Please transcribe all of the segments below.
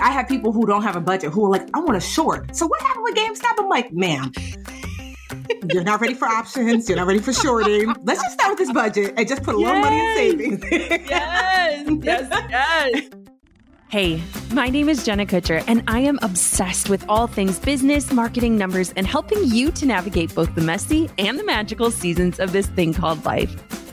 I have people who don't have a budget who are like, I want a short. So what happened with GameStop? I'm like, ma'am, you're not ready for options. You're not ready for shorting. Let's just start with this budget and just put a yes. little money in savings. yes, yes, yes. Hey, my name is Jenna Kutcher, and I am obsessed with all things business, marketing, numbers, and helping you to navigate both the messy and the magical seasons of this thing called life.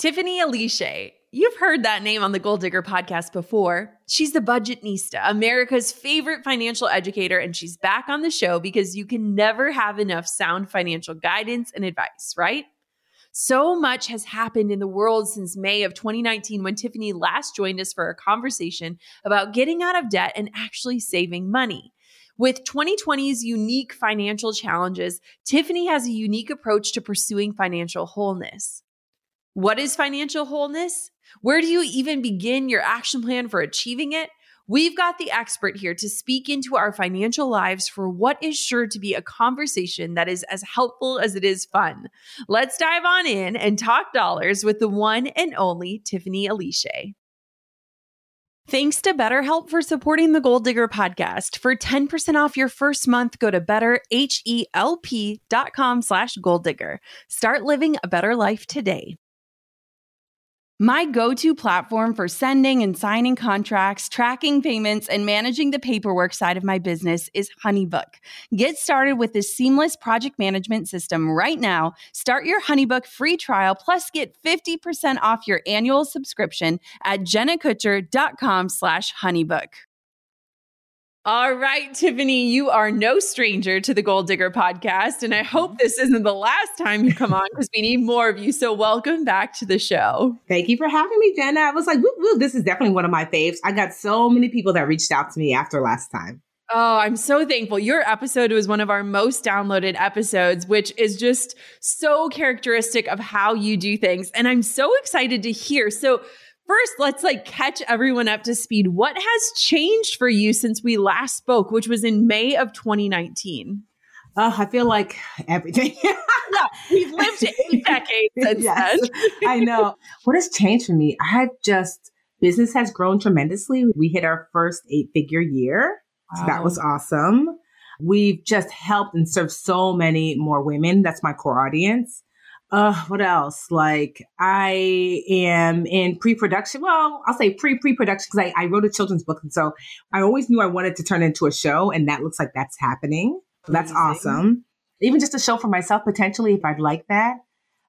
Tiffany Aliche. You've heard that name on the Goal Digger podcast before. She's the Budgetnista, America's favorite financial educator, and she's back on the show because you can never have enough sound financial guidance and advice, right? So much has happened in the world since May of 2019 when Tiffany last joined us for a conversation about getting out of debt and actually saving money. With 2020's unique financial challenges, Tiffany has a unique approach to pursuing financial wholeness. What is financial wholeness? Where do you even begin your action plan for achieving it? We've got the expert here to speak into our financial lives for what is sure to be a conversation that is as helpful as it is fun. Let's dive on in and talk dollars with the one and only Tiffany Aliche. Thanks to BetterHelp for supporting the Goal Digger podcast. For 10% off your first month, go to betterhelp.com slash goal digger. Start living a better life today. My go to platform for sending and signing contracts, tracking payments, and managing the paperwork side of my business is Honeybook. Get started with this seamless project management system right now. Start your Honeybook free trial, plus get 50% off your annual subscription at jennakutcher.com slash honeybook. All right, Tiffany, you are no stranger to the Goal Digger podcast. And I hope this isn't the last time you come on because we need more of you. So, welcome back to the show. Thank you for having me, Jenna. I was like, woo, woo, this is definitely one of my faves. I got so many people that reached out to me after last time. Oh, I'm so thankful. Your episode was one of our most downloaded episodes, which is just so characteristic of how you do things. And I'm so excited to hear. So, first, let's like catch everyone up to speed. What has changed for you since we last spoke, which was in May of 2019? Oh, I feel like everything. yeah, we've lived eight decades since yes, then. I know. What has changed for me? I have just, business has grown tremendously. We hit our first eight figure year. Wow. So that was awesome. We've just helped and served so many more women. That's my core audience. Uh, what else? Like I am in pre-production. Well, I'll say pre-pre-production because I, I wrote a children's book. And so I always knew I wanted to turn into a show and that looks like that's happening. So that's awesome. Even just a show for myself, potentially, if I'd like that.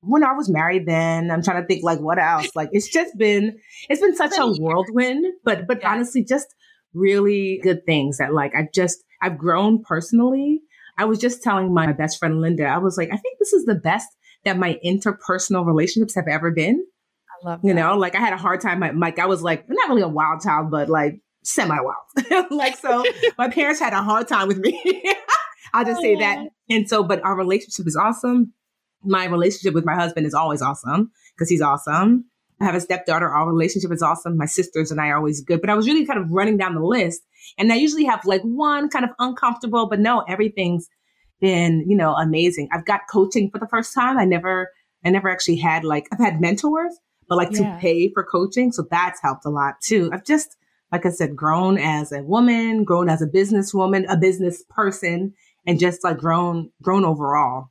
When I was married then, I'm trying to think like what else? Like it's just been, it's been such a whirlwind, but, but yeah. honestly, just really good things that like I've just, I've grown personally. I was just telling my best friend Linda, I was like, I think this is the best that my interpersonal relationships have ever been. I love that. You know, like I had a hard time. Like I was like, not really a wild child, but like semi wild. like, so my parents had a hard time with me. I'll just say that. And so, but our relationship is awesome. My relationship with my husband is always awesome because he's awesome. I have a stepdaughter. Our relationship is awesome. My sisters and I are always good. But I was really kind of running down the list. And I usually have like one kind of uncomfortable, but no, everything's been, you know, amazing. I've got coaching for the first time. I never, I never actually had like, I've had mentors, but like yeah. to pay for coaching. So that's helped a lot too. I've just, like I said, grown as a woman, grown as a businesswoman, a business person, and just like grown, grown overall.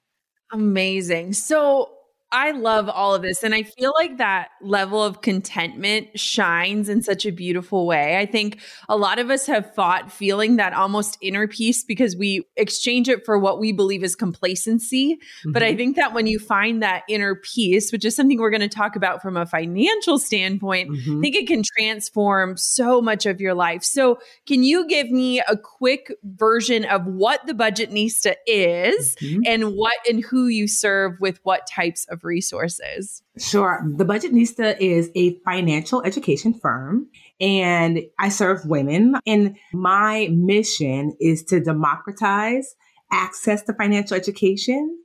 Amazing. So I love all of this. And I feel like that level of contentment shines in such a beautiful way. I think a lot of us have fought feeling that almost inner peace because we exchange it for what we believe is complacency. Mm-hmm. But I mm-hmm. think that when you find that inner peace, which is something we're going to talk about from a financial standpoint, mm-hmm. I think it can transform so much of your life. So, can you give me a quick version of what the Budgetnista is mm-hmm. and what and who you serve with what types of resources? Sure. The Budgetnista is a financial education firm and I serve women. And my mission is to democratize access to financial education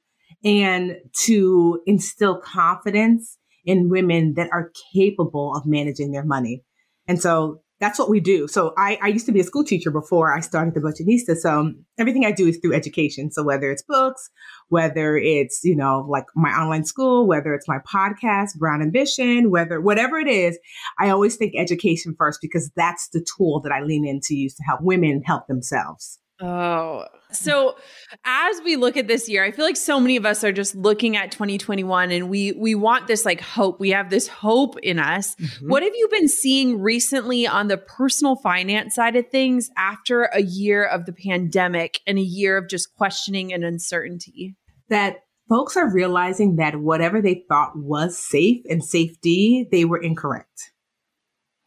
and to instill confidence in women that are capable of managing their money. And so that's what we do. So I, I used to be a school teacher before I started the Budgetnista. So everything I do is through education. So whether it's books, whether it's, you know, like my online school, whether it's my podcast, Brown Ambition, whether whatever it is, I always think education first because that's the tool that I lean in to use to help women help themselves. Oh, so as we look at this year, I feel like so many of us are just looking at 2021 and we we want this like hope. We have this hope in us. Mm-hmm. What have you been seeing recently on the personal finance side of things after a year of the pandemic and a year of just questioning and uncertainty? That folks are realizing that whatever they thought was safe and safety, they were incorrect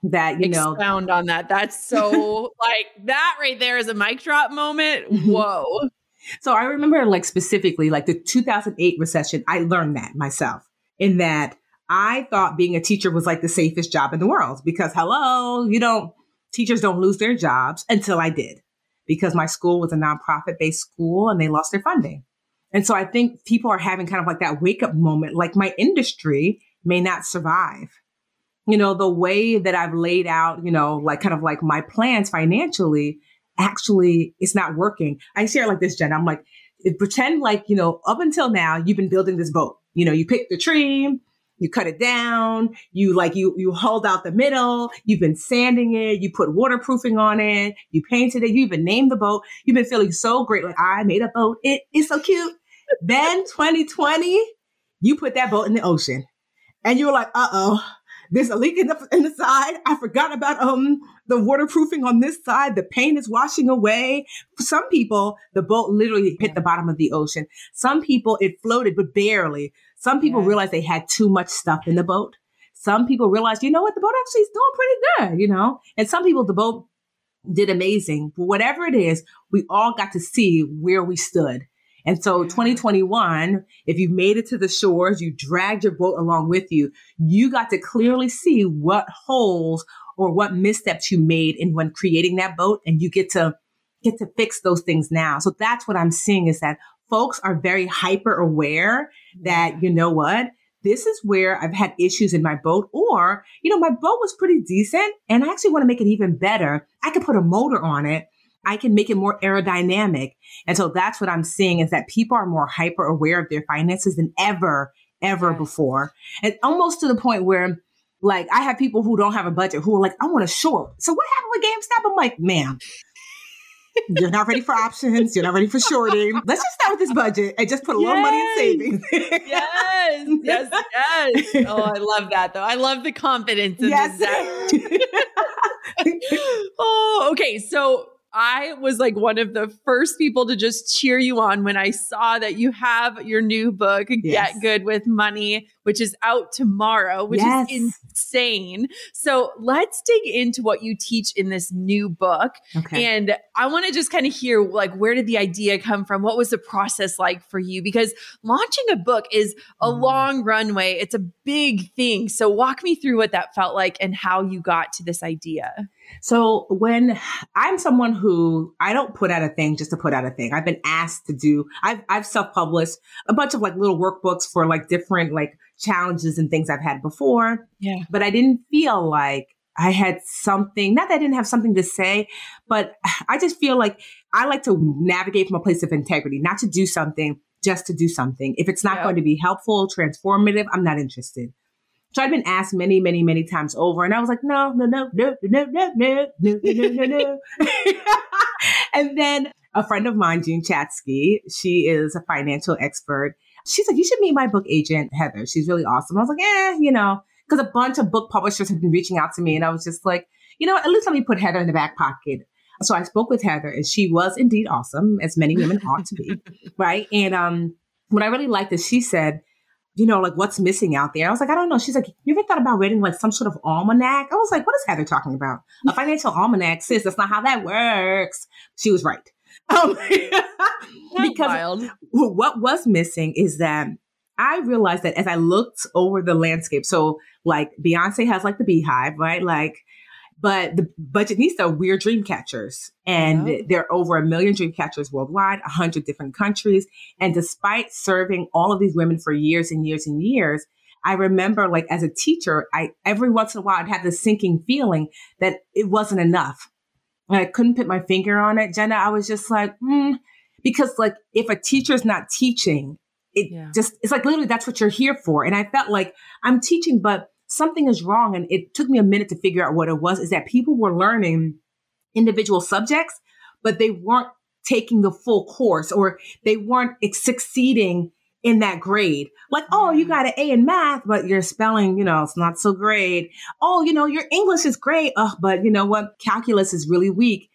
that you know expound on that. That's so like that right there is a mic drop moment? Mm-hmm. whoa. So i remember like specifically like the 2008 recession i learned that myself in that i thought being a teacher was like the safest job in the world because hello you don't teachers don't lose their jobs until i did because my school was a nonprofit based school and they lost their funding. And so i think people are having kind of like that wake up moment like my industry may not survive you know, the way that I've laid out, you know, like kind of like my plans financially, actually it's not working. I share it like this, Jen. I'm like, pretend like, you know, up until now, you've been building this boat. You know, you pick the tree, you cut it down, you like you you hold out the middle, you've been sanding it, you put waterproofing on it, you painted it, you even named the boat. You've been feeling so great, like I made a boat. It is so cute. then 2020, you put that boat in the ocean. And you were like, uh oh, there's a leak in the, in the side. I forgot about um the waterproofing on this side. The paint is washing away. For some people, the boat literally hit the bottom of the ocean. Some people, it floated, but barely. Some people yeah. realized they had too much stuff in the boat. Some people realized, you know what, the boat actually is doing pretty good, you know? And some people, the boat did amazing. But whatever it is, we all got to see where we stood. And so 2021, if you made it to the shores, you dragged your boat along with you, you got to clearly see what holes or what missteps you made in when creating that boat and you get to get to fix those things now. So that's what I'm seeing is that folks are very hyper aware that, you know what? This is where I've had issues in my boat, or, you know, my boat was pretty decent and I actually want to make it even better. I could put a motor on it I can make it more aerodynamic. And so that's what I'm seeing is that people are more hyper aware of their finances than ever, ever yes. before. And almost to the point where like I have people who don't have a budget who are like, I want to short. So what happened with GameStop? I'm like, ma'am, you're not ready for options. You're not ready for shorting. Let's just start with this budget and just put a yes. little money in savings. yes, yes, yes. Oh, I love that though. I love the confidence in yes. this. oh, okay. So I was like one of the first people to just cheer you on when I saw that you have your new book, yes. Get Good with Money, which is out tomorrow, which yes. is insane. So let's dig into what you teach in this new book. Okay. And I want to just kind of hear like where did the idea come from? What was the process like for you? Because launching a book is a mm. long runway. It's a big thing. So walk me through what that felt like and how you got to this idea. So when I'm someone who I don't put out a thing just to put out a thing. I've been asked to do I've I've self-published a bunch of like little workbooks for like different like challenges and things I've had before. Yeah. But I didn't feel like I had something, not that I didn't have something to say, but I just feel like I like to navigate from a place of integrity, not to do something just to do something. If it's not yep. going to be helpful, transformative, I'm not interested. So I'd been asked many, many, many times over, and I was like, no, no, no, no, no, no, no, no, no, no, no. and then a friend of mine, Jean Chatzky, she is a financial expert. She's like, you should meet my book agent, Heather. She's really awesome. I was like, eh, you know, because a bunch of book publishers have been reaching out to me, and I was just like, you know, at least let me put Heather in the back pocket. So I spoke with Heather, and she was indeed awesome, as many women ought to be, right? And um, what I really liked is she said, you know, like what's missing out there. I was like, I don't know. She's like, you ever thought about reading like some sort of almanac? I was like, what is Heather talking about? A financial almanac, sis. That's not how that works. She was right. Um, because wild. what was missing is that I realized that as I looked over the landscape, so like Beyonce has like the BeyHive, right? Like but the Budgetnista, we're dream catchers. And yeah. there are over a million dream catchers worldwide, a hundred different countries. And despite serving all of these women for years and years and years, I remember like as a teacher, I every once in a while I'd have this sinking feeling that it wasn't enough. And I couldn't put my finger on it, Jenna. I was just like, hmm, because like if a teacher's not teaching, it yeah. just it's like literally that's what you're here for. And I felt like I'm teaching, but something is wrong. And it took me a minute to figure out what it was is that people were learning individual subjects, but they weren't taking the full course or they weren't succeeding in that grade. Like, oh, you mm. got an A in math, but your spelling, you know, it's not so great. Oh, you know, your English is great. Oh, but you know what? Calculus is really weak.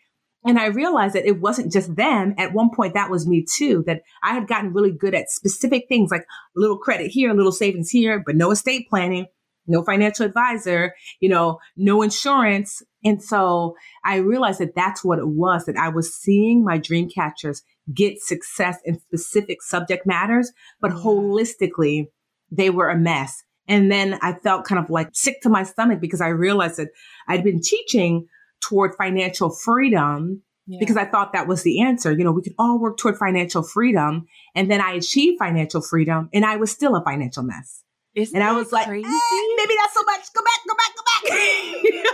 And I realized that it wasn't just them. At one point, that was me too, that I had gotten really good at specific things like a little credit here, a little savings here, but no estate planning no financial advisor, you know, no insurance. And so I realized that that's what it was, that I was seeing my dream catchers get success in specific subject matters, but holistically, they were a mess. And then I felt kind of like sick to my stomach because I realized that I'd been teaching toward financial freedom yeah. because I thought that was the answer. You know, we could all work toward financial freedom. And then I achieved financial freedom and I was still a financial mess. Isn't and I was like, eh, maybe not so much. Go back, go back, go back.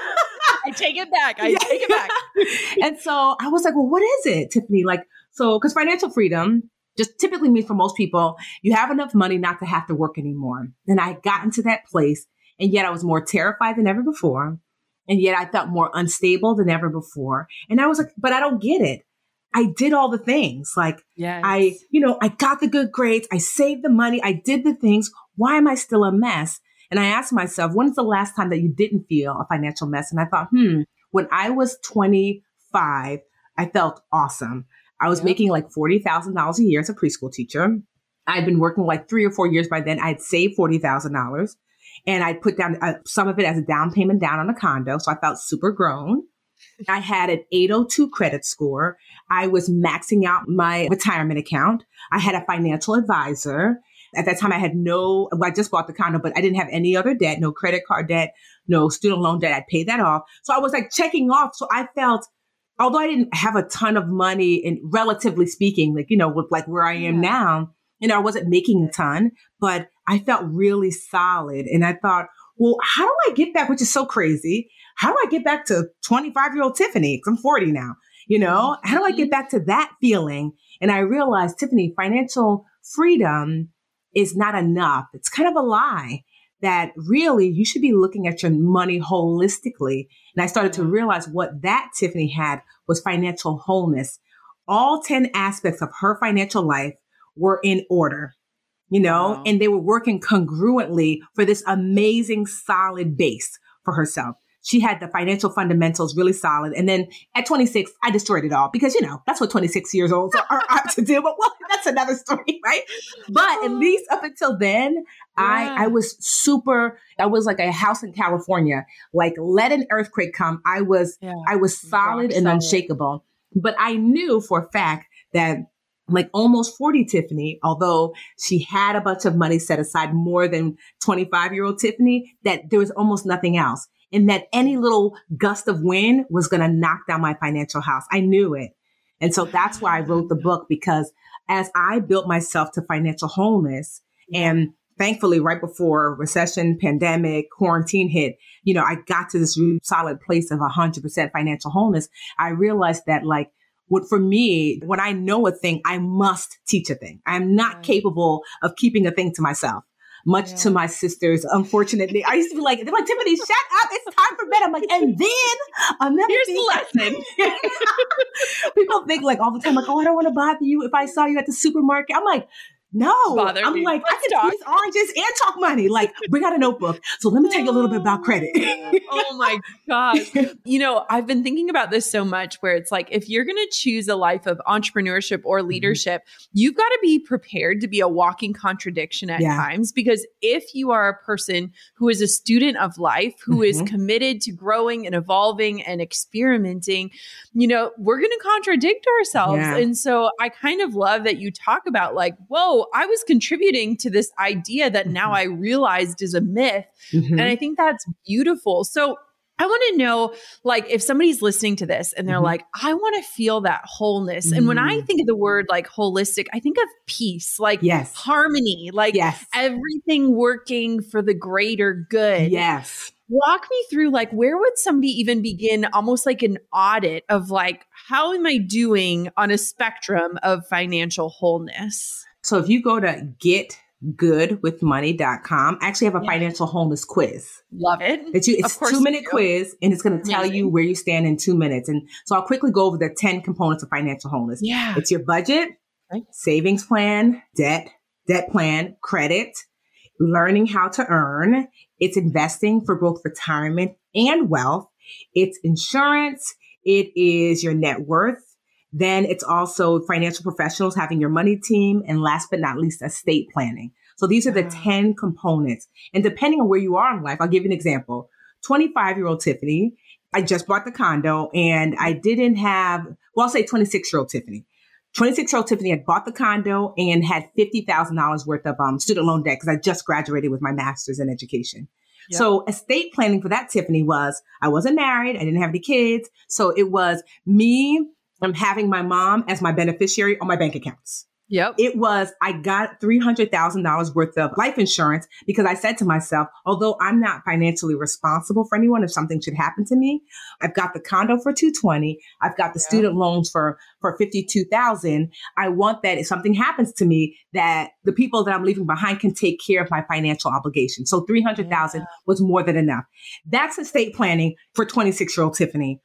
I take it back. I yeah. take it back. and so I was like, well, what is it, Tiffany? Like, so, because financial freedom just typically means for most people, you have enough money not to have to work anymore. And I got into that place, and yet I was more terrified than ever before. And yet I felt more unstable than ever before. And I was like, but I don't get it. I did all the things. Like yes. I, you know, I got the good grades. I saved the money. I did the things. Why am I still a mess? And I asked myself, when's the last time that you didn't feel a financial mess? And I thought, hmm, when I was 25, I felt awesome. I was making like $40,000 a year as a preschool teacher. I'd been working like three or four years by then. I'd saved $40,000 and I'd put down uh, some of it as a down payment down on a condo. So I felt super grown. I had an 802 credit score. I was maxing out my retirement account. I had a financial advisor. At that time, I had no, well, I just bought the condo, but I didn't have any other debt, no credit card debt, no student loan debt. I'd paid that off. So I was like checking off. So I felt, although I didn't have a ton of money and relatively speaking, like, you know, with like where I am yeah. now, you know, I wasn't making a ton, but I felt really solid. And I thought, well, how do I get back? Which is so crazy. How do I get back to 25 year old Tiffany? Cause I'm 40 now, you know, how do I get mm-hmm. back to that feeling? And I realized, Tiffany, financial freedom is not enough. It's kind of a lie that really you should be looking at your money holistically. And I started to realize what that Tiffany had was financial wholeness. All 10 aspects of her financial life were in order, you know, wow. and they were working congruently for this amazing solid base for herself. she had the financial fundamentals really solid. And then at 26, I destroyed it all because, you know, that's what 26 years olds are apt to do. But well, that's another story, right? But at oh. least up until then, yeah. I, I was super, I was like a house in California. Like let an earthquake come. I was, yeah. I was solid and solid. unshakable. But I knew for a fact that like almost 40 Tiffany, although she had a bunch of money set aside more than 25 year old Tiffany, that there was almost nothing else. And that any little gust of wind was going to knock down my financial house. I knew it. And so that's why I wrote the book because as I built myself to financial wholeness and thankfully right before recession, pandemic, quarantine hit, you know, I got to this solid place of 100% financial wholeness. I realized that like what for me, when I know a thing, I must teach a thing. I'm not right. capable of keeping a thing to myself. Much yeah. to my sisters, unfortunately, I used to be like, "They're like Tiffany, shut up! It's time for bed." I'm like, and then another here's thing. the lesson. People think like all the time, like, "Oh, I don't want to bother you if I saw you at the supermarket." I'm like, no, Bother I'm me. like, Let's I can use oranges and chalk money. Like, bring out a notebook. So let me tell you a little bit about credit. oh my gosh. You know, I've been thinking about this so much where it's like, if you're going to choose a life of entrepreneurship or mm-hmm. leadership, mm-hmm. you've got to be prepared to be a walking contradiction at yeah. times. Because if you are a person who is a student of life, who mm-hmm. is committed to growing and evolving and experimenting, you know, we're going to contradict ourselves. Yeah. And so I kind of love that you talk about like, whoa, I was contributing to this idea that now mm-hmm. I realized is a myth. Mm-hmm. And I think that's beautiful. So I want to know, like, if somebody's listening to this and they're mm-hmm. like, I want to feel that wholeness. Mm-hmm. And when I mm. think of the word like holistic, I think of peace, like yes. harmony, like yes. everything working for the greater good. Yes walk me through like where would somebody even begin almost like an audit of like how am i doing on a spectrum of financial wholeness so if you go to getgoodwithmoney.com, I actually have a yeah. financial wholeness quiz. Love it. It's, you, it's two minute quiz and it's going to tell you where you stand in two minutes. And so I'll quickly go over the 10 components of financial wholeness. Yeah. It's your budget, right. savings plan, debt, debt plan, credit, learning how to earn. It's investing for both retirement and wealth. It's insurance. It is your net worth then it's also financial professionals having your money team. And last but not least, estate planning. So these are the 10 components. And depending on where you are in life, I'll give you an example. 25 year old Tiffany, I just bought the condo and I didn't have, well, I'll say 26 year old Tiffany. 26 year old Tiffany had bought the condo and had $50,000 worth of um, student loan debt because I just graduated with my master's in education. Yep. So estate planning for that Tiffany was I wasn't married. I didn't have any kids. So it was me I'm having my mom as my beneficiary on my bank accounts. Yep. It was, I got $300,000 worth of life insurance because I said to myself, although I'm not financially responsible for anyone if something should happen to me, I've got the condo for 220. I've got the student loans for, for 52,000. I want that if something happens to me, that the people that I'm leaving behind can take care of my financial obligations. So 300,000 yeah. was more than enough. That's estate planning for 26 year old Tiffany.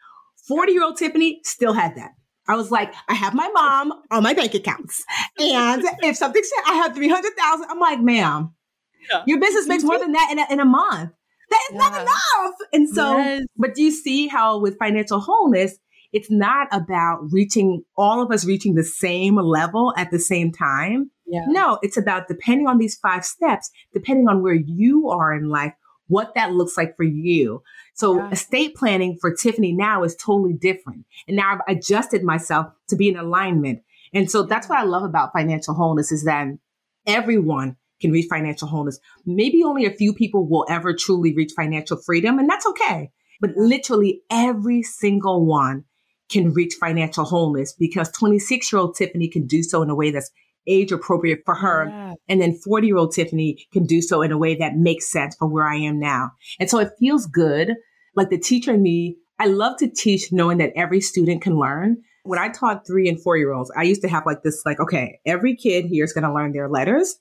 40 year old Tiffany still had that. I was like, I have my mom on my bank accounts. And if something said I have 300,000, I'm like, ma'am, yeah. your business makes more than that in a, in a month. That is yeah. not enough. And so, yes. but do you see how with financial wholeness, it's not about reaching all of us reaching the same level at the same time. Yeah. No, it's about depending on these five steps, depending on where you are in life, what that looks like for you. So yeah. estate planning for Tiffany now is totally different. And now I've adjusted myself to be in alignment. And so that's what I love about financial wholeness is that everyone can reach financial wholeness. Maybe only a few people will ever truly reach financial freedom, and that's okay. But literally every single one can reach financial wholeness because 26 year old Tiffany can do so in a way that's age appropriate for her. Yeah. And then 40 year old Tiffany can do so in a way that makes sense for where I am now. And so it feels good. Like the teacher in me, I love to teach knowing that every student can learn. When I taught three and four year olds, I used to have like this, like, okay, every kid here is going to learn their letters,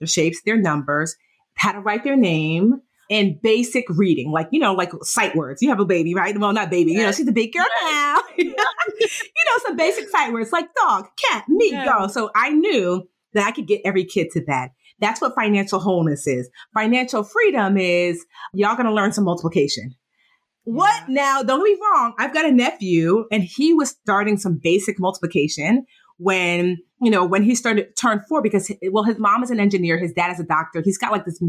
their shapes, their numbers, how to write their name, and basic reading, like, you know, like sight words. You have a baby, right? Well, not baby, you know, she's a big girl now. you know, some basic sight words like dog, cat, meat, yeah. girl. So I knew that I could get every kid to that. That's what financial wholeness is. Financial freedom is y'all to learn some multiplication. What now? Don't get me wrong. I've got a nephew and he was starting some basic multiplication when, you know, when he started turn four because, well, his mom is an engineer. His dad is a doctor. He's got like this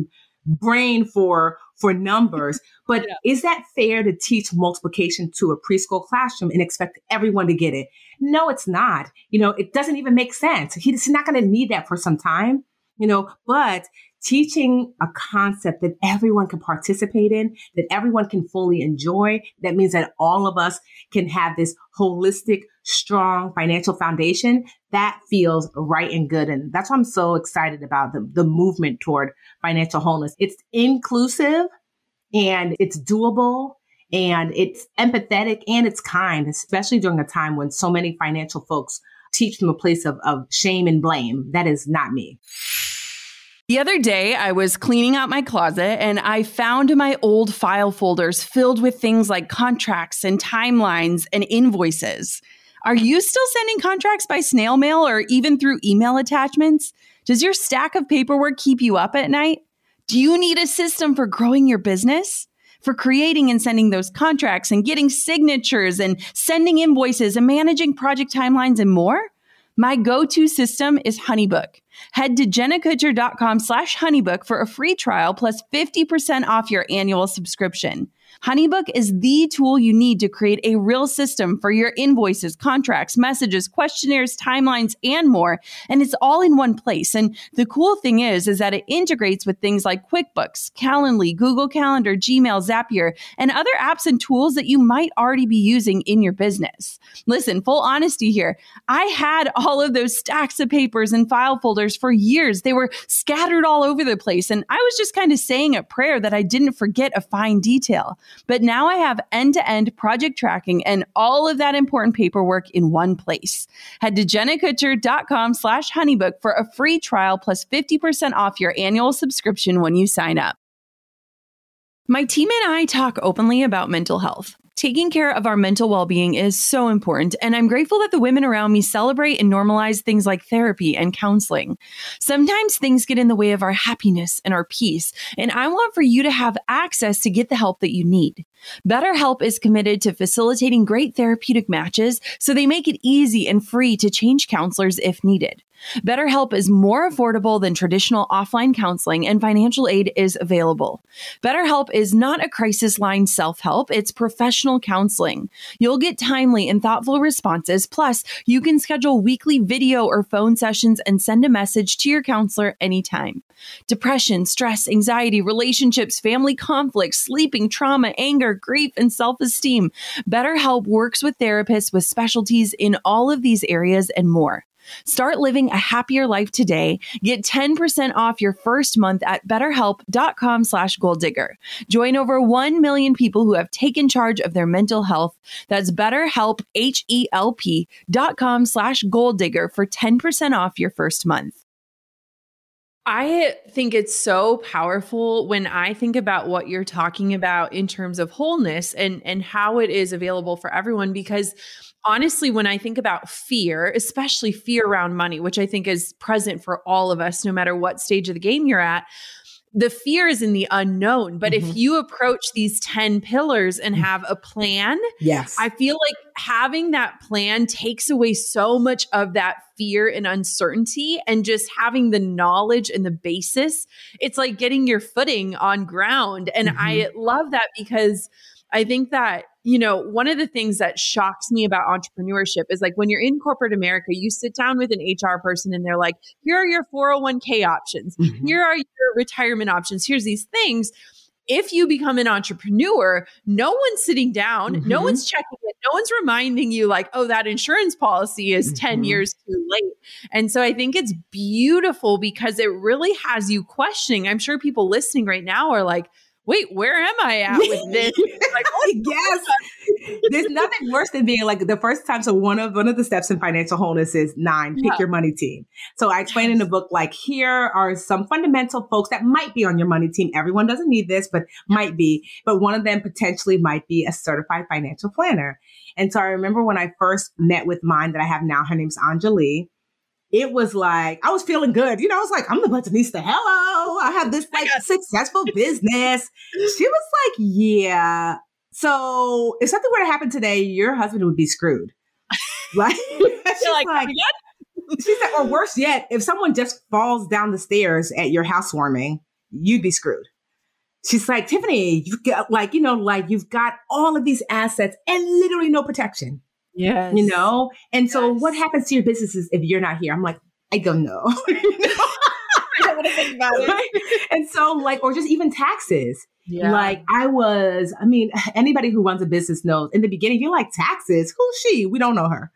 brain for, for numbers. But yeah. is that fair to teach multiplication to a preschool classroom and expect everyone to get it? No, it's not. You know, it doesn't even make sense. He's not going to need that for some time you know, but teaching a concept that everyone can participate in, that everyone can fully enjoy. That means that all of us can have this holistic, strong financial foundation. That feels right and good. And that's why I'm so excited about the, the movement toward financial wholeness. It's inclusive and it's doable and it's empathetic and it's kind, especially during a time when so many financial folks teach from a place of, of shame and blame. That is not me. The other day, I was cleaning out my closet and I found my old file folders filled with things like contracts and timelines and invoices. Are you still sending contracts by snail mail or even through email attachments? Does your stack of paperwork keep you up at night? Do you need a system for growing your business? For creating and sending those contracts and getting signatures and sending invoices and managing project timelines and more? My go-to system is HoneyBook. Head to jennakutcher.com slash honeybook for a free trial plus 50% off your annual subscription. HoneyBook is the tool you need to create a real system for your invoices, contracts, messages, questionnaires, timelines, and more. And it's all in one place. And the cool thing is, is that it integrates with things like QuickBooks, Calendly, Google Calendar, Gmail, Zapier, and other apps and tools that you might already be using in your business. Listen, full honesty here. I had all of those stacks of papers and file folders for years. They were scattered all over the place. And I was just kind of saying a prayer that I didn't forget a fine detail. But now I have end to end project tracking and all of that important paperwork in one place. Head to jennakutcher.com slash honeybook for a free trial plus 50% off your annual subscription when you sign up. My team and I talk openly about mental health. Taking care of our mental well being is so important, and I'm grateful that the women around me celebrate and normalize things like therapy and counseling. Sometimes things get in the way of our happiness and our peace, and I want for you to have access to get the help that you need. BetterHelp is committed to facilitating great therapeutic matches so they make it easy and free to change counselors if needed. BetterHelp is more affordable than traditional offline counseling and financial aid is available. BetterHelp is not a crisis line self help, it's professional counseling. You'll get timely and thoughtful responses. Plus, you can schedule weekly video or phone sessions and send a message to your counselor anytime. Depression, stress, anxiety, relationships, family conflicts, sleeping, trauma, anger, grief, and self esteem. BetterHelp works with therapists with specialties in all of these areas and more. Start living a happier life today. Get 10% off your first month at betterhelp.com slash goaldigger. Join over 1 million people who have taken charge of their mental health. That's betterhelp, H-E-L-P dot com slash goaldigger for 10% off your first month. I think it's so powerful when I think about what you're talking about in terms of wholeness and and how it is available for everyone because honestly, when I think about fear, especially fear around money, which I think is present for all of us, no matter what stage of the game you're at, the fear is in the unknown. But mm-hmm. if you approach these 10 pillars and mm. have a plan, yes, I feel like having that plan takes away so much of that fear and uncertainty and just having the knowledge and the basis. It's like getting your footing on ground. And mm-hmm. I love that because I think that you know, one of the things that shocks me about entrepreneurship is like when you're in corporate America, you sit down with an HR person and they're like, here are your 401k options. Mm-hmm. Here are your retirement options. Here's these things. If you become an entrepreneur, no one's sitting down, mm-hmm. no one's checking it, no one's reminding you, like, oh, that insurance policy is mm-hmm. 10 years too late. And so I think it's beautiful because it really has you questioning. I'm sure people listening right now are like, wait, where am I at with this? like, oh, yes. There's nothing worse than being like the first time. So one of one of the steps in financial wholeness is nine, pick yeah. your money team. So I explain yes. in the book, like here are some fundamental folks that might be on your money team. Everyone doesn't need this, but might be. But one of them potentially might be a certified financial planner. And so I remember when I first met with mine that I have now, her name's Anjali it was like I was feeling good. You know, I was like, I'm the Budgetnista. Hello, I have this like successful business. She was like, Yeah, So if something were to happen today, your husband would be screwed. Like, she's like, like she said, or worse yet, if someone just falls down the stairs at your housewarming, you'd be screwed. She's like, Tiffany, you've got like, you know, like you've got all of these assets and literally no protection. Yes. You know? And yes. so what happens to your businesses if you're not here? I'm like, I don't know. I don't want to think about it. and so like, or just even taxes. Yeah. Like I was, I mean, anybody who runs a business knows in the beginning, you're like, taxes, who's she? We don't know her.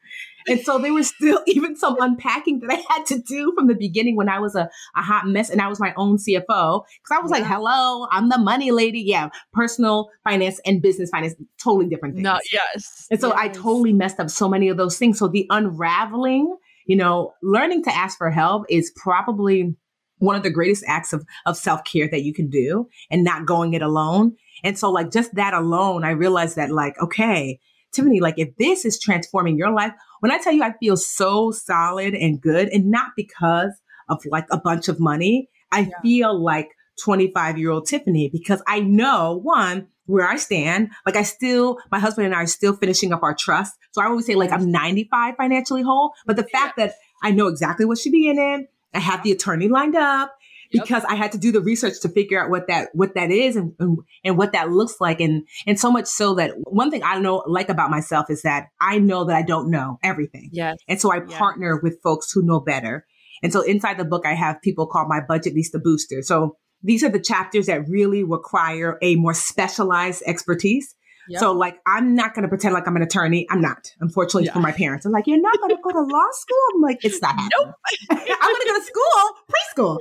And so there was still even some unpacking that I had to do from the beginning when I was a, a hot mess and I was my own CFO. Cause I was yeah. like, hello, I'm the money lady. Yeah. Personal finance and business finance, totally different things. No, yes. And so yes. I totally messed up so many of those things. So the unraveling, you know, learning to ask for help is probably one of the greatest acts of, of self-care that you can do and not going it alone. And so like just that alone, I realized that like, okay, Tiffany, like if this is transforming your life, when I tell you I feel so solid and good and not because of like a bunch of money, I yeah. feel like 25 year old Tiffany because I know one, where I stand. Like I still, my husband and I are still finishing up our trust. So I always say like I'm 95 financially whole, but the fact that I know exactly what should be in it, I have the attorney lined up because. I had to do the research to figure out what that what that is and, and, and what that looks like and and so much so that one thing I don't know like about myself is that I know that I don't know everything. Yes. And so I yes. partner with folks who know better. And so inside the book I have people called my Budgetnista booster. So these are the chapters that really require a more specialized expertise. Yep. So like I'm not gonna pretend like I'm an attorney. I'm not, unfortunately yeah. for my parents. I'm like, you're not gonna go to law school? I'm like, it's not happening. Nope. I'm gonna go to school, preschool.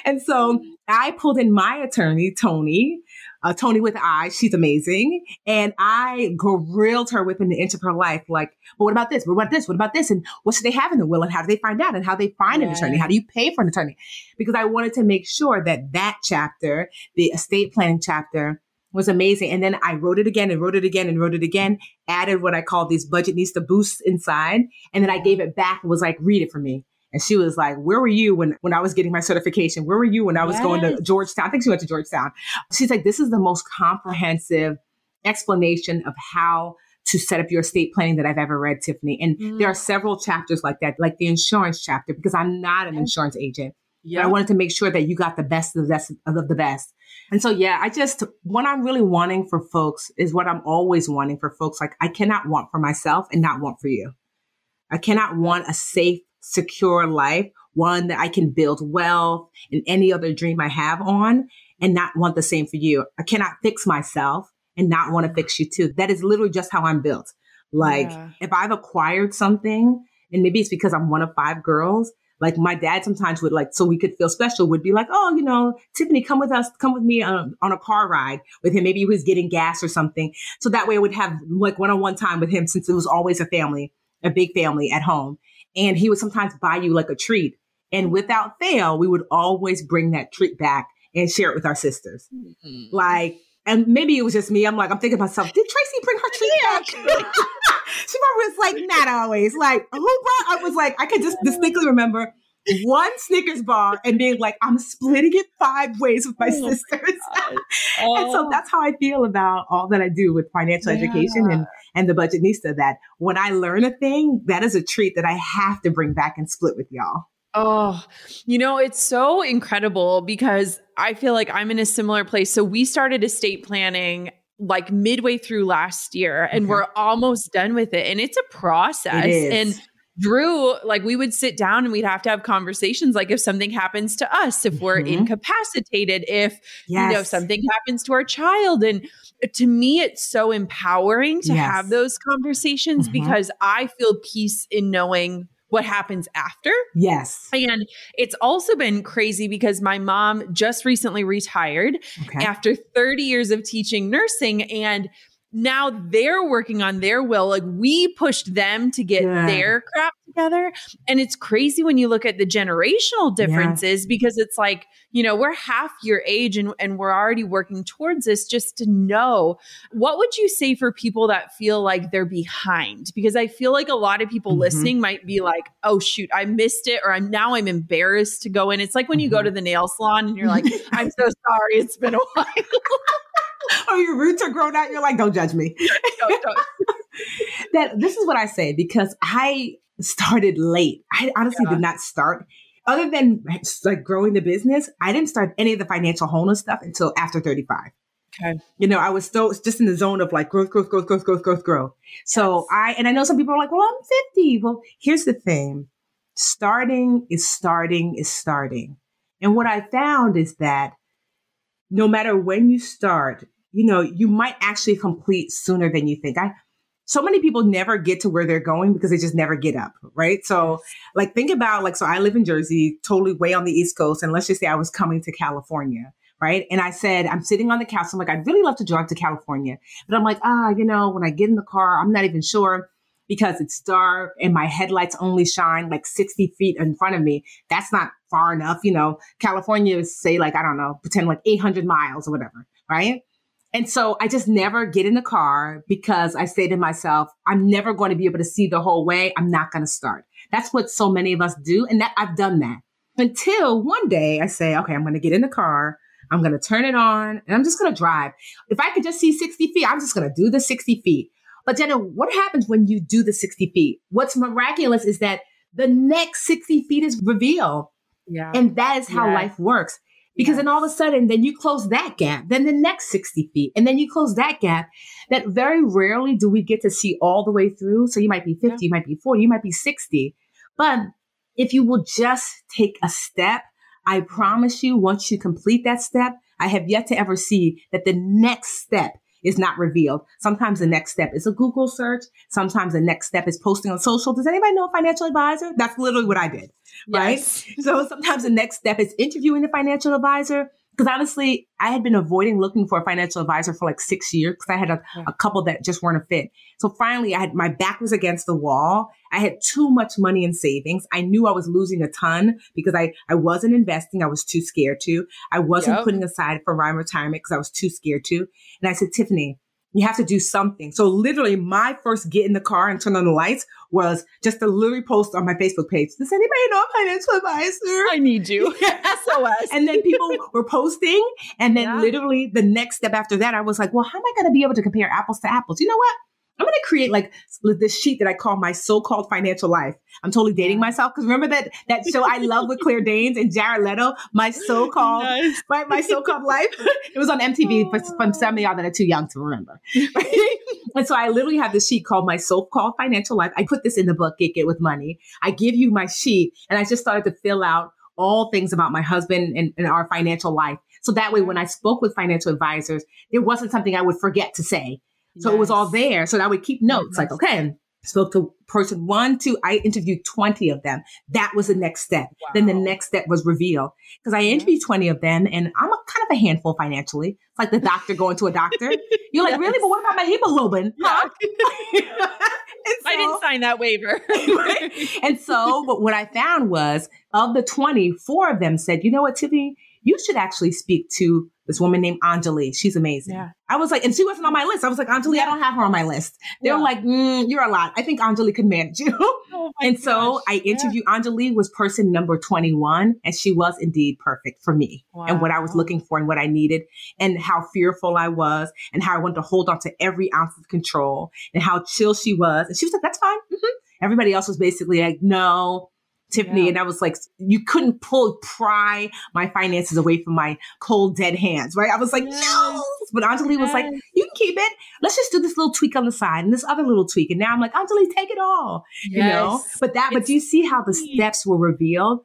and so I pulled in my attorney, Tony, uh, Tony with eyes. She's amazing. And I grilled her within the inch of her life. Like, but what about this? What about this? What about this? And what should they have in the will? And how do they find out? And how they find an attorney? How do you pay for an attorney? Because I wanted to make sure that that chapter, the estate planning chapter, was amazing. And then I wrote it again and wrote it again and wrote it again, added what I call these Budgetnista boosts inside. And then I gave it back and was like, read it for me. And she was like, where were you when, when I was getting my certification? Where were you when I was yes. going to Georgetown? I think she went to Georgetown. She's like, this is the most comprehensive explanation of how to set up your estate planning that I've ever read, Tiffany. And mm. there are several chapters like that, like the insurance chapter, because I'm not an insurance agent. Yeah. I wanted to make sure that you got the best of the best of the best. And so, yeah, I just, what I'm really wanting for folks is what I'm always wanting for folks. Like, I cannot want for myself and not want for you. I cannot want a safe, secure life, one that I can build wealth and any other dream I have on and not want the same for you. I cannot fix myself and not want to fix you too. That is literally just how I'm built. Like, yeah. if I've acquired something, and maybe it's because I'm one of five girls, like my dad sometimes would like, so we could feel special, would be like, oh, you know, Tiffany, come with us, come with me on, on a car ride with him. Maybe he was getting gas or something. So that way I would have like one on one time with him since it was always a family, a big family at home. And he would sometimes buy you like a treat. And without fail, we would always bring that treat back and share it with our sisters. Mm-hmm. Like, and maybe it was just me. I'm like, I'm thinking to myself, did Tracy bring her treat back? she was like, not always. Like, who brought? I was like, I could just distinctly remember one Snickers bar and being like, I'm splitting it five ways with my oh sisters. Oh. and so oh. that's how I feel about all that I do with financial yeah. education and, and the Budgetnista. That when I learn a thing, that is a treat that I have to bring back and split with y'all. Oh, you know, it's so incredible because I feel like I'm in a similar place. So we started estate planning like midway through last year and okay. we're almost done with it. And it's a process. And Drew, like we would sit down and we'd have to have conversations like if something happens to us, if we're mm-hmm. incapacitated, if yes. you know something happens to our child. And to me, it's so empowering to yes. have those conversations mm-hmm. because I feel peace in knowing what happens after. Yes. And it's also been crazy because my mom just recently retired okay. after 30 years of teaching nursing. And now they're working on their will. Like we pushed them to get yeah. their crap together. And it's crazy when you look at the generational differences yeah. because it's like, you know, we're half your age and, and we're already working towards this just to know what would you say for people that feel like they're behind? Because I feel like a lot of people mm-hmm. listening might be like, oh shoot, I missed it, or I'm now I'm embarrassed to go in. It's like when you mm-hmm. go to the nail salon and you're like, I'm so sorry, it's been a while. or your roots are grown out. You're like, don't judge me. that this is what I say because I started late. I honestly yeah. did not start other than like growing the business. I didn't start any of the financial wholeness stuff until after 35. Okay. You know, I was still just in the zone of like growth, growth, growth, growth, growth, growth, growth. So yes. I, and I know some people are like, well, I'm 50. Well, here's the thing. Starting is starting is starting. And what I found is that no matter when you start, you know, you might actually complete sooner than you think. I, so many people never get to where they're going because they just never get up, right? So, like, think about like, so I live in Jersey, totally way on the East Coast, and let's just say I was coming to California, right? And I said, I'm sitting on the couch. I'm like, I'd really love to drive to California, but I'm like, ah, you know, when I get in the car, I'm not even sure because it's dark and my headlights only shine like 60 feet in front of me. That's not far enough. You know, California is say like, I don't know, pretend like 800 miles or whatever, right? And so I just never get in the car because I say to myself, I'm never going to be able to see the whole way. I'm not going to start. That's what so many of us do. And that I've done that until one day I say, okay, I'm going to get in the car. I'm going to turn it on and I'm just going to drive. If I could just see 60 feet, I'm just going to do the 60 feet. But Jenna, what happens when you do the 60 feet? What's miraculous is that the next 60 feet is revealed. Yeah. And that is how life works. Because then all of a sudden, then you close that gap, then the next 60 feet, and then you close that gap. That very rarely do we get to see all the way through. So you might be 50, yeah. you might be 40, you might be 60. But if you will just take a step, I promise you, once you complete that step, I have yet to ever see that the next step is not revealed. Sometimes the next step is a Google search. Sometimes the next step is posting on social. Does anybody know a financial advisor? That's literally what I did. Right. So sometimes the next step is interviewing a financial advisor. Because honestly, I had been avoiding looking for a financial advisor for like six years because I had a, a, couple that just weren't a fit. So finally, I had my back was against the wall. I had too much money in savings. I knew I was losing a ton because I, I wasn't investing. I was too scared to. I wasn't yep. putting aside for my retirement because I was too scared to. And I said, Tiffany, you have to do something. So literally my first get in the car and turn on the lights was just a literally post on my Facebook page. Does anybody know a financial advisor? I need you. SOS. and then people were posting. And then yeah. literally the next step after that, I was like, well, how am I going to be able to compare apples to apples? You know what? I'm going to create like this sheet that I call my so-called financial life. I'm totally dating myself because remember that that show I love with Claire Danes and Jared Leto, my so-called nice. my, my so-called life. it was on MTV for, for some of y'all that are too young to remember. Right? and so I literally have this sheet called my so-called financial life. I put this in the book, Get Good with Money. I give you my sheet, and I just started to fill out all things about my husband and, and our financial life. So that way, when I spoke with financial advisors, there wasn't something I would forget to say so yes. it was all there. So I would keep notes like, okay, spoke to person one, two, I interviewed 20 of them. That was the next step. Wow. Then the next step was reveal because I interviewed 20 of them and I'm a kind of a handful financially. It's like the doctor going to a doctor. You're like, yes. really? But what about my hemoglobin? Huh? so, I didn't sign that waiver. right? And so, but what I found was of the 20, four of them said, you know what, Tiffany, you should actually speak to this woman named Anjali. She's amazing. Yeah. I was like, and she wasn't on my list. I was like, Anjali, yeah. I don't have her on my list. They yeah. were like, mm, you're a lot. I think Anjali could manage you. Oh and gosh. so I interviewed yeah. Anjali was person number 21 and she was indeed perfect for me wow. and what I was looking for and what I needed and how fearful I was and how I wanted to hold on to every ounce of control and how chill she was. And she was like, that's fine. Mm-hmm. Everybody else was basically like, no, Tiffany. Yeah. And I was like, you couldn't pull, pry my finances away from my cold, dead hands, right? I was like, yes. no. But Anjali yes. was like, you can keep it. Let's just do this little tweak on the side and this other little tweak. And now I'm like, Anjali, take it all, yes. you know? But that, it's but do you see how the steps were revealed?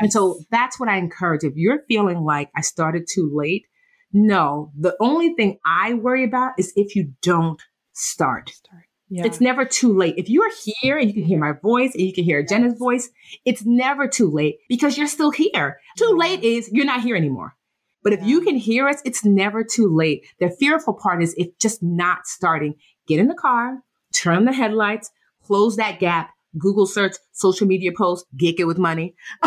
And so that's what I encourage. If you're feeling like I started too late, no, the only thing I worry about is if you don't start. start. Yeah. It's never too late. If you're here and you can hear my voice and you can hear Jenna's voice, it's never too late because you're still here. Too late is you're not here anymore. But if you can hear us, it's never too late. The fearful part is if just not starting. Get in the car, turn the headlights, close that gap, Google search, social media post, get it with money.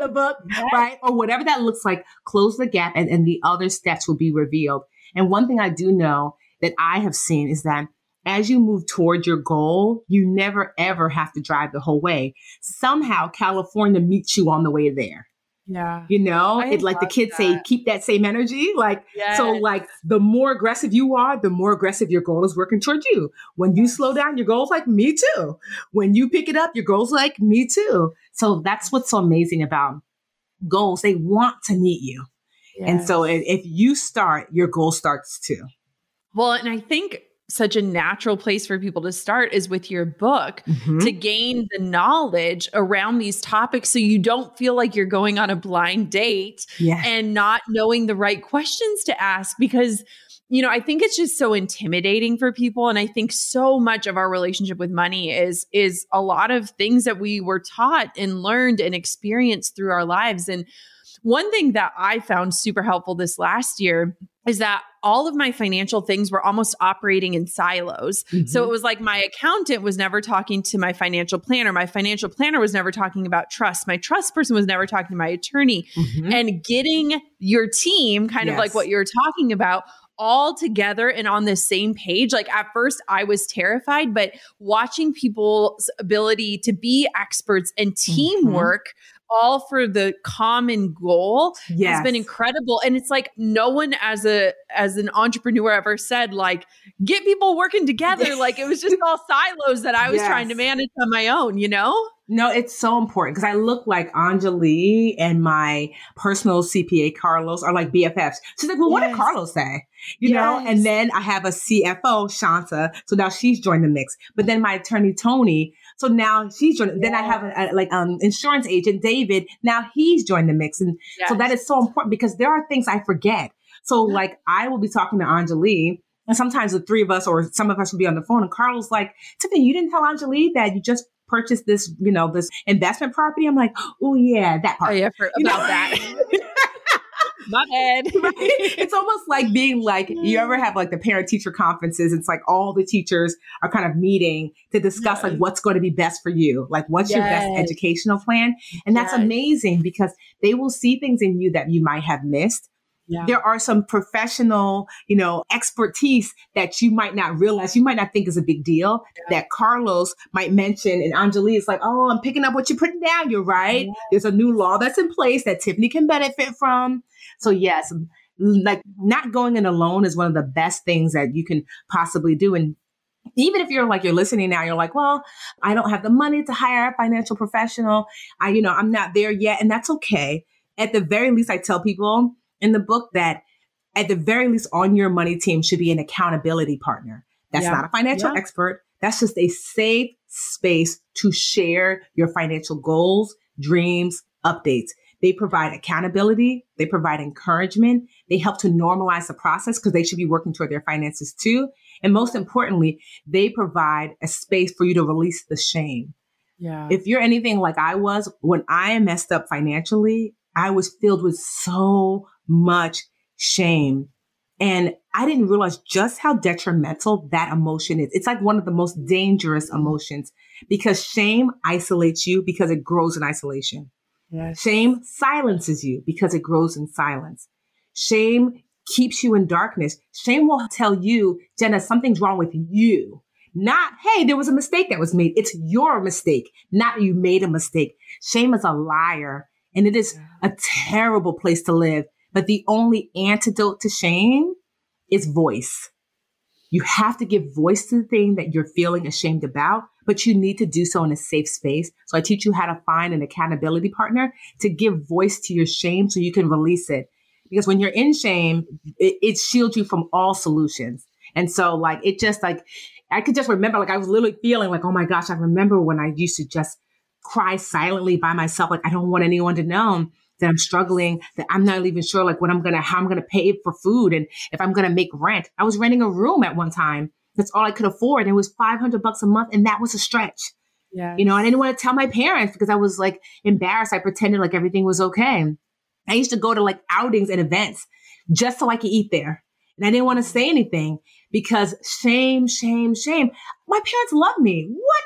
the book, right? Or whatever that looks like, close the gap and, and the other steps will be revealed. And one thing I do know that I have seen is that as you move toward your goal, you never ever have to drive the whole way. Somehow California meets you on the way there. Yeah. You know, it like the kids that. say, keep that same energy. Like, yes. so like the more aggressive you are, the more aggressive your goal is working towards you. When you slow down, your goal's like me too. When you pick it up, your goal's like me too. So that's what's so amazing about goals. They want to meet you. Yes. And so if, if you start, your goal starts too. Well, and I think such a natural place for people to start is with your book mm-hmm. to gain the knowledge around these topics so you don't feel like you're going on a blind date yeah. and not knowing the right questions to ask because you know i think it's just so intimidating for people and i think so much of our relationship with money is is a lot of things that we were taught and learned and experienced through our lives and one thing that I found super helpful this last year is that all of my financial things were almost operating in silos. Mm-hmm. So it was like my accountant was never talking to my financial planner. My financial planner was never talking about trust. My trust person was never talking to my attorney. Mm-hmm. And getting your team, kind yes. of like what you're talking about, all together and on the same page. Like at first, I was terrified, but watching people's ability to be experts and mm-hmm. teamwork. All for the common goal yes. has been incredible and it's like no one as a as an entrepreneur ever said like get people working together like it was just all silos that i was yes. trying to manage on my own you know no, it's so important because I look like Anjali and my personal CPA Carlos are like BFFs. She's like, well, what did Carlos say? You yes. know, and then I have a CFO, Shanta. So now she's joined the mix. But then my attorney, Tony, so now she's joined. Yes. Then I have a, a, like um insurance agent David. Now he's joined the mix, and yes. so that is so important because there are things I forget. So like I will be talking to Anjali. And sometimes the three of us or some of us will be on the phone and Carl's like, Tiffany, you didn't tell Anjali that you just purchased this, you know, this investment property. I'm like, oh yeah, that part. Oh yeah, for, about that. My bad. It's almost like being like, you ever mm. have like the parent teacher conferences? It's like all the teachers are kind of meeting to discuss like what's going to be best for you. Like, what's yes. your best educational plan? And that's yes. amazing because they will see things in you that you might have missed. Yeah. There are some professional, you know, expertise that you might not realize, you might not think is a big deal yeah. that Carlos might mention. And Anjali is like, oh, I'm picking up what you're putting down. You're right. Yeah. There's a new law that's in place that Tiffany can benefit from. So yes, like not going in alone is one of the best things that you can possibly do. And even if you're like you're listening now, you're like, well, I don't have the money to hire a financial professional. I, you know, I'm not there yet, and that's okay. At the very least, I tell people in the book that at the very least on your money team should be an accountability partner. That's yeah. not a financial yeah. expert. That's just a safe space to share your financial goals, dreams, updates. They provide accountability. They provide encouragement. They help to normalize the process because they should be working toward their finances too. And most importantly, they provide a space for you to release the shame. Yeah. If you're anything like I was, when I messed up financially, I was filled with so much shame. And I didn't realize just how detrimental that emotion is. It's like one of the most dangerous emotions because shame isolates you because it grows in isolation. Yes. Shame silences you because it grows in silence. Shame keeps you in darkness. Shame will tell you, Jenna, something's wrong with you. Not, hey, there was a mistake that was made. It's your mistake, not you made a mistake. Shame is a liar and it is a terrible place to live. But the only antidote to shame is voice. You have to give voice to the thing that you're feeling ashamed about, but you need to do so in a safe space. So I teach you how to find an accountability partner to give voice to your shame so you can release it. Because when you're in shame, it, it shields you from all solutions. And so like, it just like, I could just remember, like I was literally feeling like, oh my gosh, I remember when I used to just cry silently by myself. Like I don't want anyone to know that I'm struggling, that I'm not even sure like what I'm gonna, how I'm gonna pay for food and if I'm gonna make rent. I was renting a room at one time. That's all I could afford. And it was 500 bucks a month. And that was a stretch. Yeah. You know, I didn't want to tell my parents because I was like embarrassed. I pretended like everything was okay. I used to go to like outings and events just so I could eat there. And I didn't want to say anything because shame, shame, shame. My parents love me. What?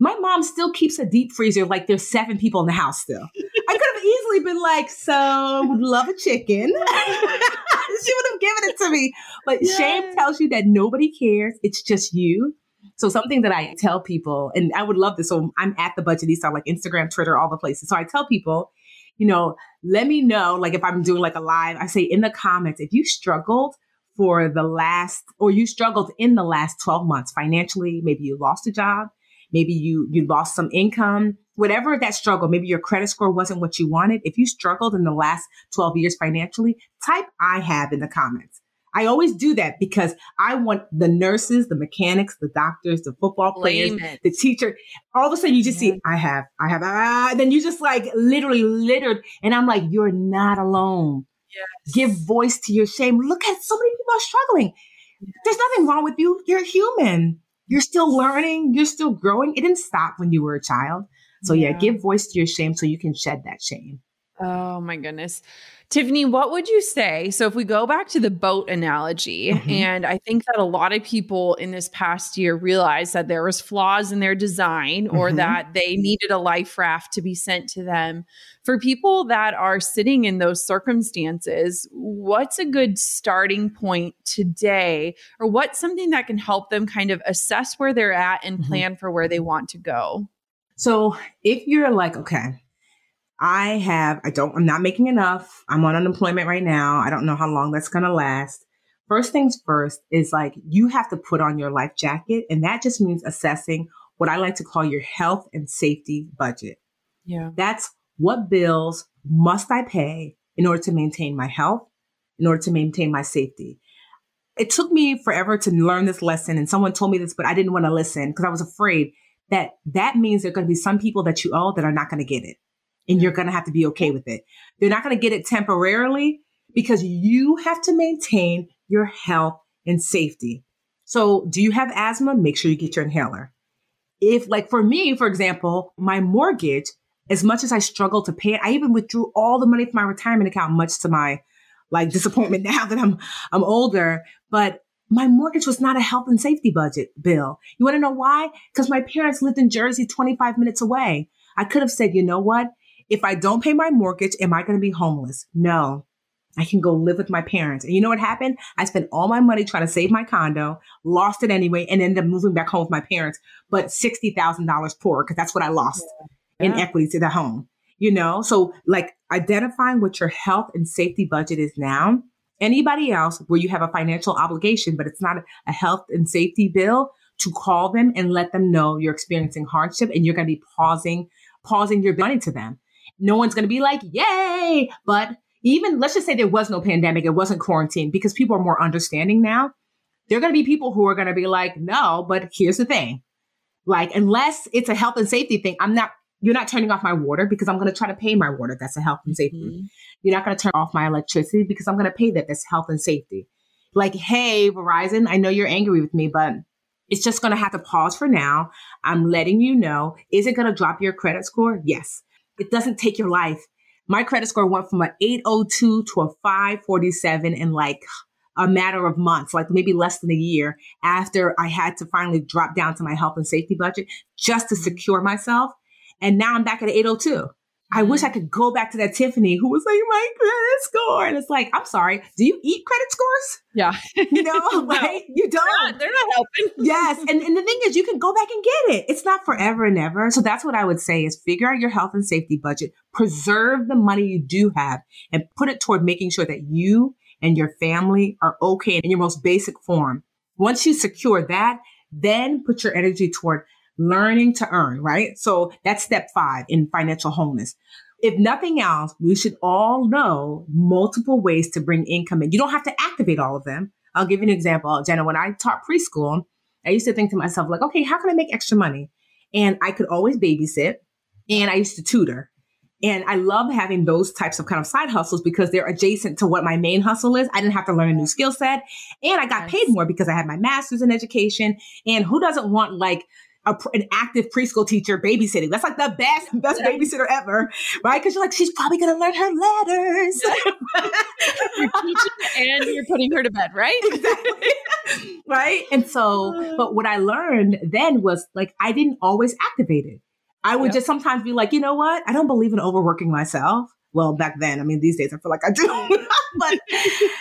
My mom still keeps a deep freezer like there's seven people in the house still. I could have easily been like, so would love a chicken. she would have given it to me. But yes. shame tells you that nobody cares. It's just you. So something that I tell people, and I would love this. So I'm at the Budgetnista, like Instagram, Twitter, all the places. So I tell people, you know, let me know, like if I'm doing like a live, I say in the comments, if you struggled for the last, or you struggled in the last 12 months financially, maybe you lost a job, maybe you, you lost some income, whatever that struggle, maybe your credit score wasn't what you wanted. If you struggled in the last 12 years financially, type I have in the comments. I always do that because I want the nurses, the mechanics, the doctors, the football players, the teacher. All of a sudden, you just yeah. see, I have, I have, ah, then you just like literally littered. And I'm like, you're not alone. Yes. Give voice to your shame. Look at so many people are struggling. Yes. There's nothing wrong with you. You're human. You're still learning. You're still growing. It didn't stop when you were a child. So yeah, yeah give voice to your shame so you can shed that shame. Oh my goodness. Tiffany, what would you say? So, if we go back to the boat analogy, mm-hmm. and I think that a lot of people in this past year realized that there was flaws in their design or mm-hmm. that they needed a life raft to be sent to them. For people that are sitting in those circumstances, what's a good starting point today, or what's something that can help them kind of assess where they're at and mm-hmm. plan for where they want to go? So, if you're like, okay, I have, I don't, I'm not making enough. I'm on unemployment right now. I don't know how long that's going to last. First things first is like you have to put on your life jacket. And that just means assessing what I like to call your health and safety budget. Yeah. That's what bills must I pay in order to maintain my health, in order to maintain my safety. It took me forever to learn this lesson. And someone told me this, but I didn't want to listen because I was afraid that that means there are going to be some people that you owe that are not going to get it and you're going to have to be okay with it. They're not going to get it temporarily because you have to maintain your health and safety. So, do you have asthma? Make sure you get your inhaler. If, like for me, for example, my mortgage, as much as I struggle to pay it, I even withdrew all the money from my retirement account, much to my like disappointment now that I'm I'm older. But my mortgage was not a health and safety budget bill. You want to know why? Because my parents lived in Jersey 25 minutes away. I could have said, you know what? If I don't pay my mortgage, am I going to be homeless? No. I can go live with my parents. And you know what happened? I spent all my money trying to save my condo, lost it anyway, and ended up moving back home with my parents, but $60,000 poor because that's what I lost yeah. in equity to the home. You know, so like identifying what your health and safety budget is now. Anybody else where you have a financial obligation, but it's not a health and safety bill, to call them and let them know you're experiencing hardship and you're going to be pausing, pausing your money to them no one's going to be like, yay. But even let's just say there was no pandemic, it wasn't quarantine because people are more understanding now. There are going to be people who are going to be like, no, but here's the thing. Like, unless it's a health and safety thing, I'm not, you're not turning off my water because I'm going to try to pay my water. That's a health and safety. Mm-hmm. You're not going to turn off my electricity because I'm going to pay that. That's health and safety. Like, hey, Verizon, I know you're angry with me, but it's just going to have to pause for now. I'm letting you know. Is it going to drop your credit score? Yes. It doesn't take your life. My credit score went from an 802 to a 547 in like a matter of months, like maybe less than a year after I had to finally drop down to my health and safety budget just to mm-hmm. secure myself. And now I'm back at 802. I wish I could go back to that Tiffany who was like, my credit score. And it's like, I'm sorry, do you eat credit scores? Yeah. You know, no, You don't. They're not, they're not helping. yes. And, and the thing is, you can go back and get it. It's not forever and ever. So that's what I would say is figure out your health and safety budget, preserve the money you do have, and put it toward making sure that you and your family are okay in your most basic form. Once you secure that, then put your energy toward learning to earn, right? So that's step five in financial wholeness. If nothing else, we should all know multiple ways to bring income in. You don't have to activate all of them. I'll give you an example. Jenna, when I taught preschool, I used to think to myself, like, okay, how can I make extra money? And I could always babysit and I used to tutor. And I love having those types of kind of side hustles because they're adjacent to what my main hustle is. I didn't have to learn a new skill set and I got paid more because I had my master's in education. And who doesn't want like a, an active preschool teacher babysitting. That's like the best, best yeah. babysitter ever, right? Because you're like, she's probably going to learn her letters. you're teaching and you're putting her to bed, right? exactly. right. And so, uh. but what I learned then was like, I didn't always activate it. I would yep. just sometimes be like, you know what? I don't believe in overworking myself. Well, back then, I mean, these days I feel like I do, but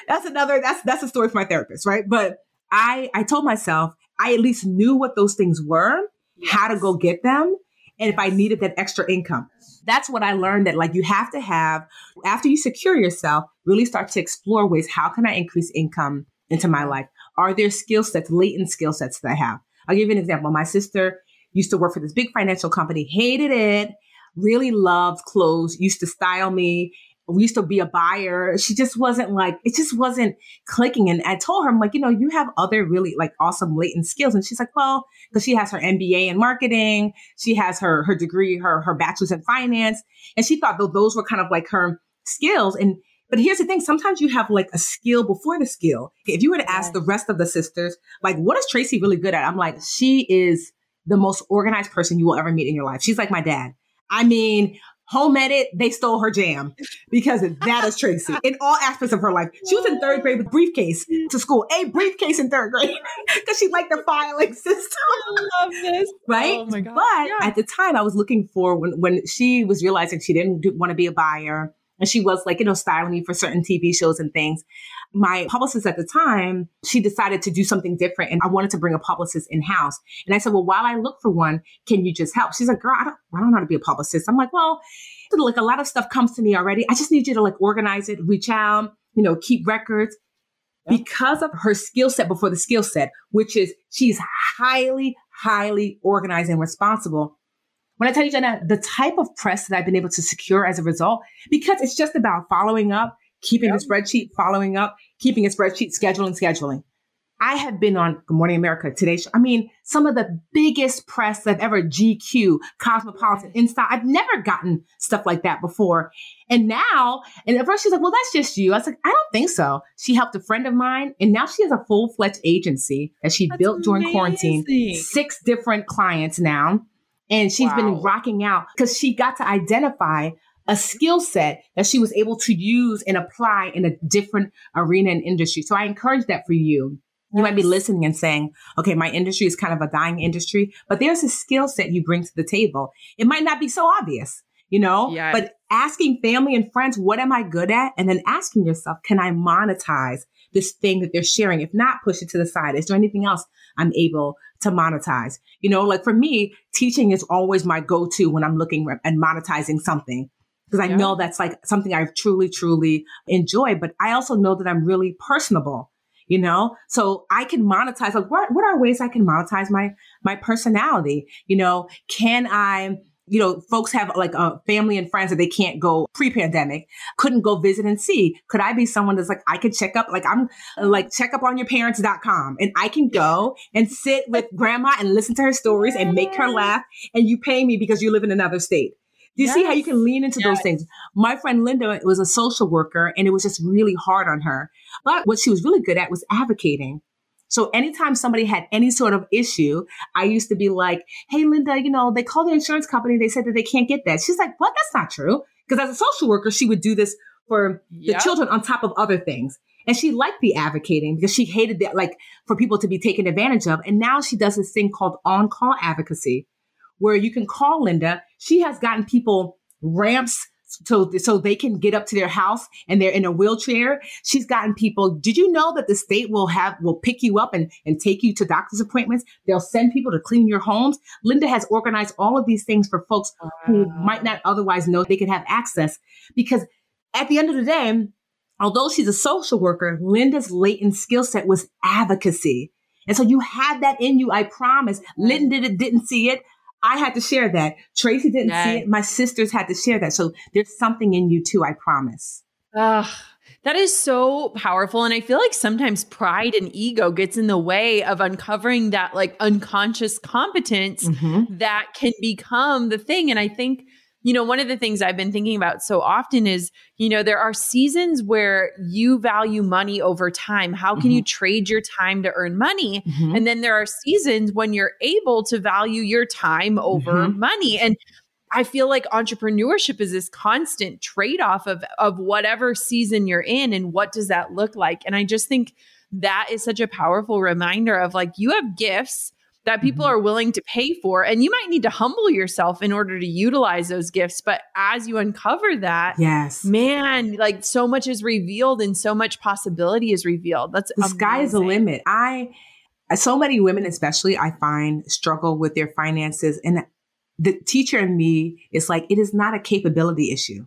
that's another, that's, that's a story for my therapist, right? But I, I told myself, I at least knew what those things were, yes. how to go get them. and if I needed that extra income. That's what I learned that like you have to have after you secure yourself, really start to explore ways how can I increase income into my life? Are there skill sets, latent skill sets that I have? I'll give you an example. My sister used to work for this big financial company, hated it, really loved clothes, used to style me. We used to be a buyer. She just wasn't like, it just wasn't clicking. And I told her, I'm like, you know, you have other really like awesome latent skills. And she's like, well, because she has her MBA in marketing. She has her, her degree, her, her bachelor's in finance. And she thought those were kind of like her skills. And but here's the thing sometimes you have like a skill before the skill. If you were to ask yes. the rest of the sisters, like, what is Tracy really good at? I'm like, she is the most organized person you will ever meet in your life. She's like my dad. I mean, home edit, they stole her jam because that is Tracy in all aspects of her life. She was in third grade with briefcase to school, a briefcase in third grade because she liked the filing system. I love this. Right? Oh my God. But yeah. at the time, I was looking for when, when she was realizing she didn't want to be a buyer and she was like, you know, styling me for certain TV shows and things. My publicist at the time, she decided to do something different and I wanted to bring a publicist in house. And I said, well, while I look for one, can you just help? She's like, girl, I don't, I don't know how to be a publicist. I'm like, well, like a lot of stuff comes to me already. I just need you to like organize it, reach out, you know, keep records. Because of her skill set before the skill set, which is she's highly, highly organized and responsible. When I tell you, Jenna, the type of press that I've been able to secure as a result, because it's just about following up, keeping yep. a spreadsheet, following up, keeping a spreadsheet, scheduling, scheduling. I have been on Good Morning America today. I mean, some of the biggest press I've ever GQ, Cosmopolitan, InStyle. I've never gotten stuff like that before. And now, and at first she's like, well, that's just you. I was like, I don't think so. She helped a friend of mine and now she has a full fledged agency that she that's built during amazing. quarantine. Six different clients now. And she's wow. been rocking out because she got to identify a skill set that she was able to use and apply in a different arena and industry. So I encourage that for you. You might be listening and saying, okay, my industry is kind of a dying industry, but there's a skill set you bring to the table. It might not be so obvious, you know, yes. but asking family and friends, what am I good at? And then asking yourself, can I monetize this thing that they're sharing? If not, push it to the side. Is there anything else I'm able to monetize? You know, like for me, teaching is always my go-to when I'm looking and monetizing something because I yeah. know that's like something I truly, truly enjoy. But I also know that I'm really personable, you know? So I can monetize, like what, what are ways I can monetize my, my personality? You know, can I, you know, folks have like a family and friends that they can't go pre-pandemic, couldn't go visit and see. Could I be someone that's like, I could check up, like I'm like check up on your parents.com and I can go and sit with grandma and listen to her stories and make her laugh and you pay me because you live in another state. Do you yes. see how you can lean into yes. those things? My friend Linda was a social worker and it was just really hard on her. But what she was really good at was advocating. So anytime somebody had any sort of issue, I used to be like, Hey, Linda, you know, they called the insurance company. They said that they can't get that. She's like, what? That's not true. Because as a social worker, she would do this for yep. the children on top of other things. And she liked the advocating because she hated that, like for people to be taken advantage of. And now she does this thing called on call advocacy where you can call Linda. She has gotten people ramps so so they can get up to their house and they're in a wheelchair. She's gotten people. Did you know that the state will have will pick you up and and take you to doctor's appointments? They'll send people to clean your homes. Linda has organized all of these things for folks wow. who might not otherwise know they could have access because at the end of the day, although she's a social worker, Linda's latent skill set was advocacy. And so you had that in you, I promise. Linda didn't see it. I had to share that. Tracy didn't yes. see it. My sisters had to share that. So there's something in you too, I promise. Ugh. That is so powerful. And I feel like sometimes pride and ego gets in the way of uncovering that like unconscious competence mm-hmm. that can become the thing. And I think you know, one of the things I've been thinking about so often is, you know, there are seasons where you value money over time. How can mm-hmm. you trade your time to earn money? Mm-hmm. And then there are seasons when you're able to value your time over mm-hmm. money. And I feel like entrepreneurship is this constant trade-off of of whatever season you're in and what does that look like? And I just think that is such a powerful reminder of like you have gifts that people mm-hmm. are willing to pay for. And you might need to humble yourself in order to utilize those gifts. But as you uncover that, yes, man, like so much is revealed and so much possibility is revealed. That's the amazing. sky is the limit. I, so many women, especially, I find struggle with their finances. And the teacher in me is like, it is not a capability issue.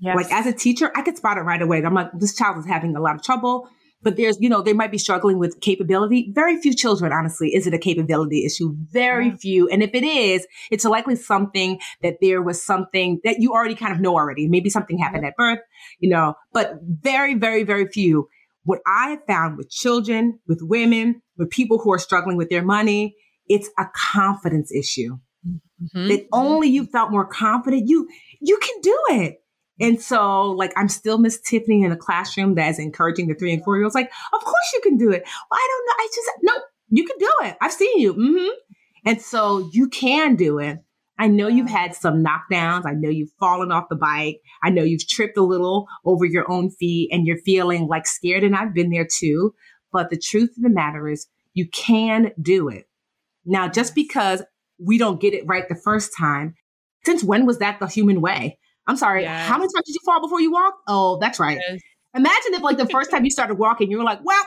Yes. Like as a teacher, I could spot it right away. I'm like, this child is having a lot of trouble but there's, you know, they might be struggling with capability. Very few children, honestly, is it a capability issue? Very yeah. few. And if it is, it's likely something that there was something that you already kind of know already. Maybe something happened yeah. at birth, you know, but very, very, very few. What I have found with children, with women, with people who are struggling with their money, it's a confidence issue. Mm-hmm. That only you felt more confident, you you can do it. And so, like, I'm still Miss Tiffany in the classroom that's encouraging the three and four year olds. Like, of course you can do it. Well, I don't know. I just, no, you can do it. I've seen you. Mm-hmm. And so you can do it. I know you've had some knockdowns. I know you've fallen off the bike. I know you've tripped a little over your own feet and you're feeling like scared. And I've been there too. But the truth of the matter is, you can do it. Now, just because we don't get it right the first time, since when was that the human way? I'm sorry. Yes. How many times did you fall before you walk? Oh, that's right. Yes. Imagine if, like, the first time you started walking, you were like, "Well,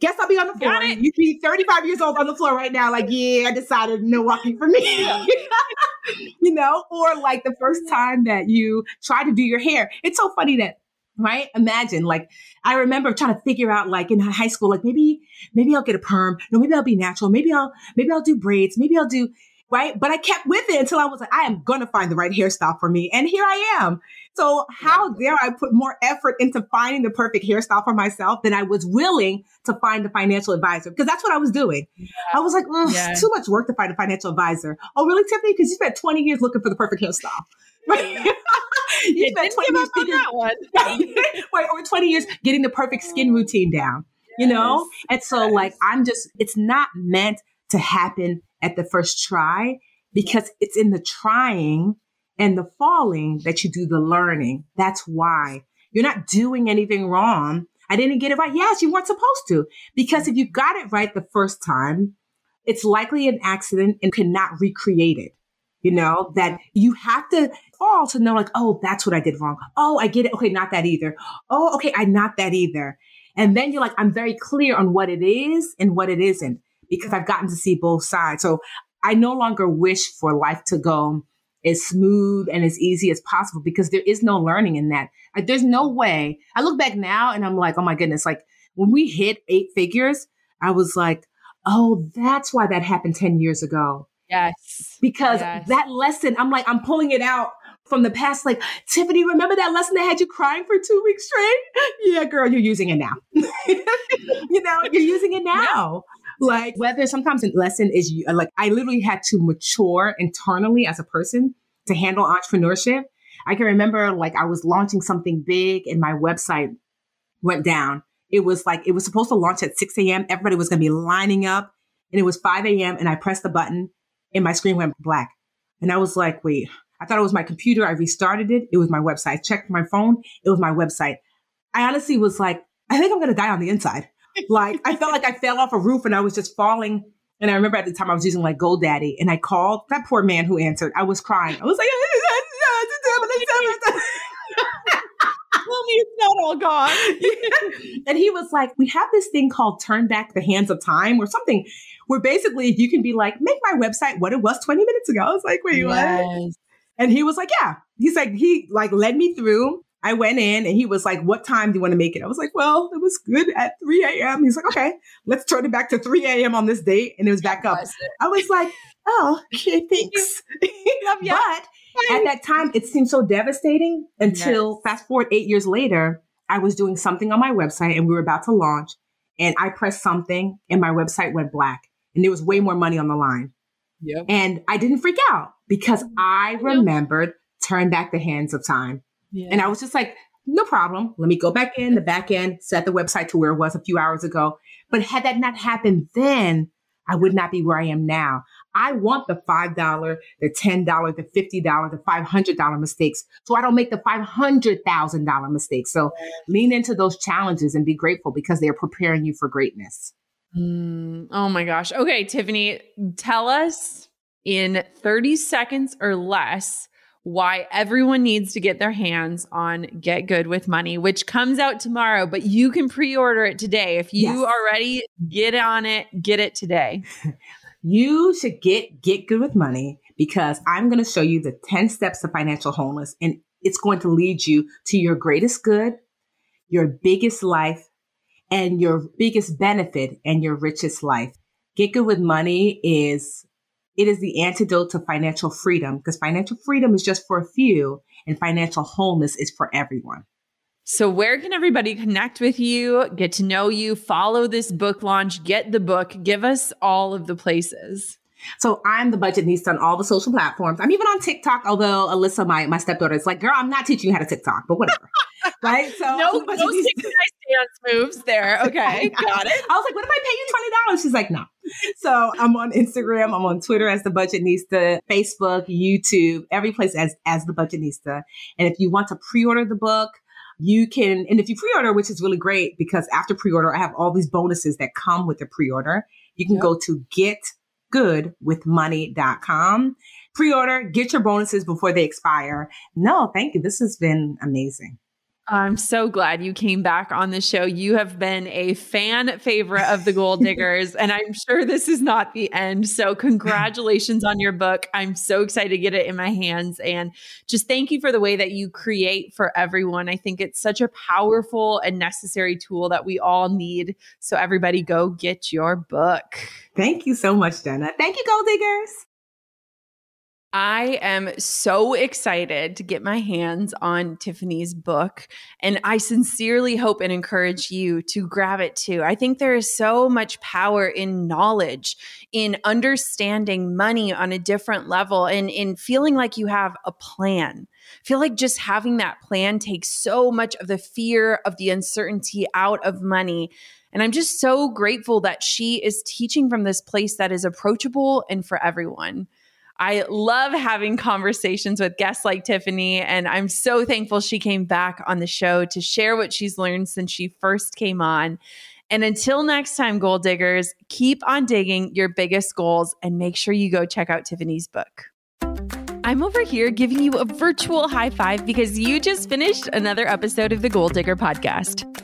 guess I'll be on the floor." You'd be 35 years old on the floor right now, like, "Yeah, I decided no walking for me." you know, or like the first time that you try to do your hair. It's so funny that right? Imagine, like, I remember trying to figure out, like, in high school, like, maybe, maybe I'll get a perm. No, maybe I'll be natural. Maybe I'll, maybe I'll do braids. Maybe I'll do, right? But I kept with it until I was like, I am going to find the right hairstyle for me. And here I am. So how dare I put more effort into finding the perfect hairstyle for myself than I was willing to find the financial advisor? Because that's what I was doing. Yeah. I was like, yeah. too much work to find a financial advisor. Oh, really, Tiffany? Because you spent 20 years looking for the perfect hairstyle. you spent 20 years figuring that one. right, or 20 years getting the perfect skin oh. routine down. Yes. You know? And so yes. like I'm just it's not meant to happen at the first try because it's in the trying and the falling that you do the learning. That's why you're not doing anything wrong. I didn't get it right. Yes, you weren't supposed to. Because if you got it right the first time, it's likely an accident and cannot recreate it. You know, that you have to fall to know, like, oh, that's what I did wrong. Oh, I get it. Okay, not that either. Oh, okay, I not that either. And then you're like, I'm very clear on what it is and what it isn't because I've gotten to see both sides. So I no longer wish for life to go as smooth and as easy as possible because there is no learning in that. Like, there's no way. I look back now and I'm like, oh my goodness, like when we hit eight figures, I was like, oh, that's why that happened 10 years ago. Yes. Because yes. that lesson, I'm like, I'm pulling it out from the past. Like, Tiffany, remember that lesson that had you crying for two weeks straight? Yeah, girl, you're using it now. you know, you're using it now. Like whether sometimes a lesson is like I literally had to mature internally as a person to handle entrepreneurship. I can remember like I was launching something big and my website went down. It was like it was supposed to launch at 6 a.m. Everybody was gonna be lining up and it was 5 a.m. and I pressed the button and my screen went black. And I was like, wait, I thought it was my computer. I restarted it. It was my website. I checked my phone. It was my website. I honestly was like, I think I'm going to die on the inside like I felt like I fell off a roof and I was just falling. And I remember at the time I was using like GoDaddy and I called that poor man who answered. I was crying. I was like, me not all gone. and he was like, We have this thing called Turn Back the Hands of Time or something where basically you can be like, Make my website what it was 20 minutes ago. I was like, Wait, yes. what? And he was like, Yeah. He's like, he like led me through I went in and he was like, What time do you want to make it? I was like, Well, it was good at 3 a.m. He's like, Okay, let's turn it back to 3 a.m. on this date. And it was back up. I was like, Oh, okay, thanks. but at that time, it seemed so devastating until yes. fast forward eight years later, I was doing something on my website and we were about to launch. And I pressed something and my website went black and there was way more money on the line. Yep. And I didn't freak out because I remembered turn back the hands of time. Yeah. And I was just like, no problem. Let me go back in the back end, set the website to where it was a few hours ago. But had that not happened then, I would not be where I am now. I want the $5, the $10, the $50, the $500 mistakes. So I don't make the $500,000 mistakes. So lean into those challenges and be grateful because they're preparing you for greatness. Mm, oh my gosh. Okay, Tiffany, tell us in 30 seconds or less why everyone needs to get their hands on Get Good with Money, which comes out tomorrow, but you can pre order it today. If you yes. are ready, get on it, get it today. you should get Get Good with Money because I'm going to show you the 10 steps to financial wholeness and it's going to lead you to your greatest good, your biggest life, and your biggest benefit and your richest life. Get Good with Money is it is the antidote to financial freedom because financial freedom is just for a few and financial wholeness is for everyone. So, where can everybody connect with you, get to know you, follow this book launch, get the book? Give us all of the places. So I'm the Budgetnista on all the social platforms. I'm even on TikTok, although Alyssa, my, my stepdaughter, is like, girl, I'm not teaching you how to TikTok, but whatever. right? So no, no dance moves there. Okay, got it. I was like, what if I pay you $20? She's like, no. So I'm on Instagram, I'm on Twitter as the Budgetnista, Facebook, YouTube, every place as as the Budgetnista. And if you want to pre-order the book, you can, and if you pre-order, which is really great because after pre-order, I have all these bonuses that come with the pre-order. You can yep. go to getgoodwithmoney.com. Pre-order, get your bonuses before they expire. No, thank you. This has been amazing. I'm so glad you came back on the show. You have been a fan favorite of the Goal Diggers, and I'm sure this is not the end. So, congratulations on your book. I'm so excited to get it in my hands. And just thank you for the way that you create for everyone. I think it's such a powerful and necessary tool that we all need. So, everybody, go get your book. Thank you so much, Jenna. Thank you, Goal Diggers. I am so excited to get my hands on Tiffany's book. And I sincerely hope and encourage you to grab it too. I think there is so much power in knowledge, in understanding money on a different level, and in feeling like you have a plan. I feel like just having that plan takes so much of the fear of the uncertainty out of money. And I'm just so grateful that she is teaching from this place that is approachable and for everyone. I love having conversations with guests like Tiffany, and I'm so thankful she came back on the show to share what she's learned since she first came on. And until next time, goal diggers, keep on digging your biggest goals and make sure you go check out Tiffany's book. I'm over here giving you a virtual high five because you just finished another episode of the Goal Digger podcast.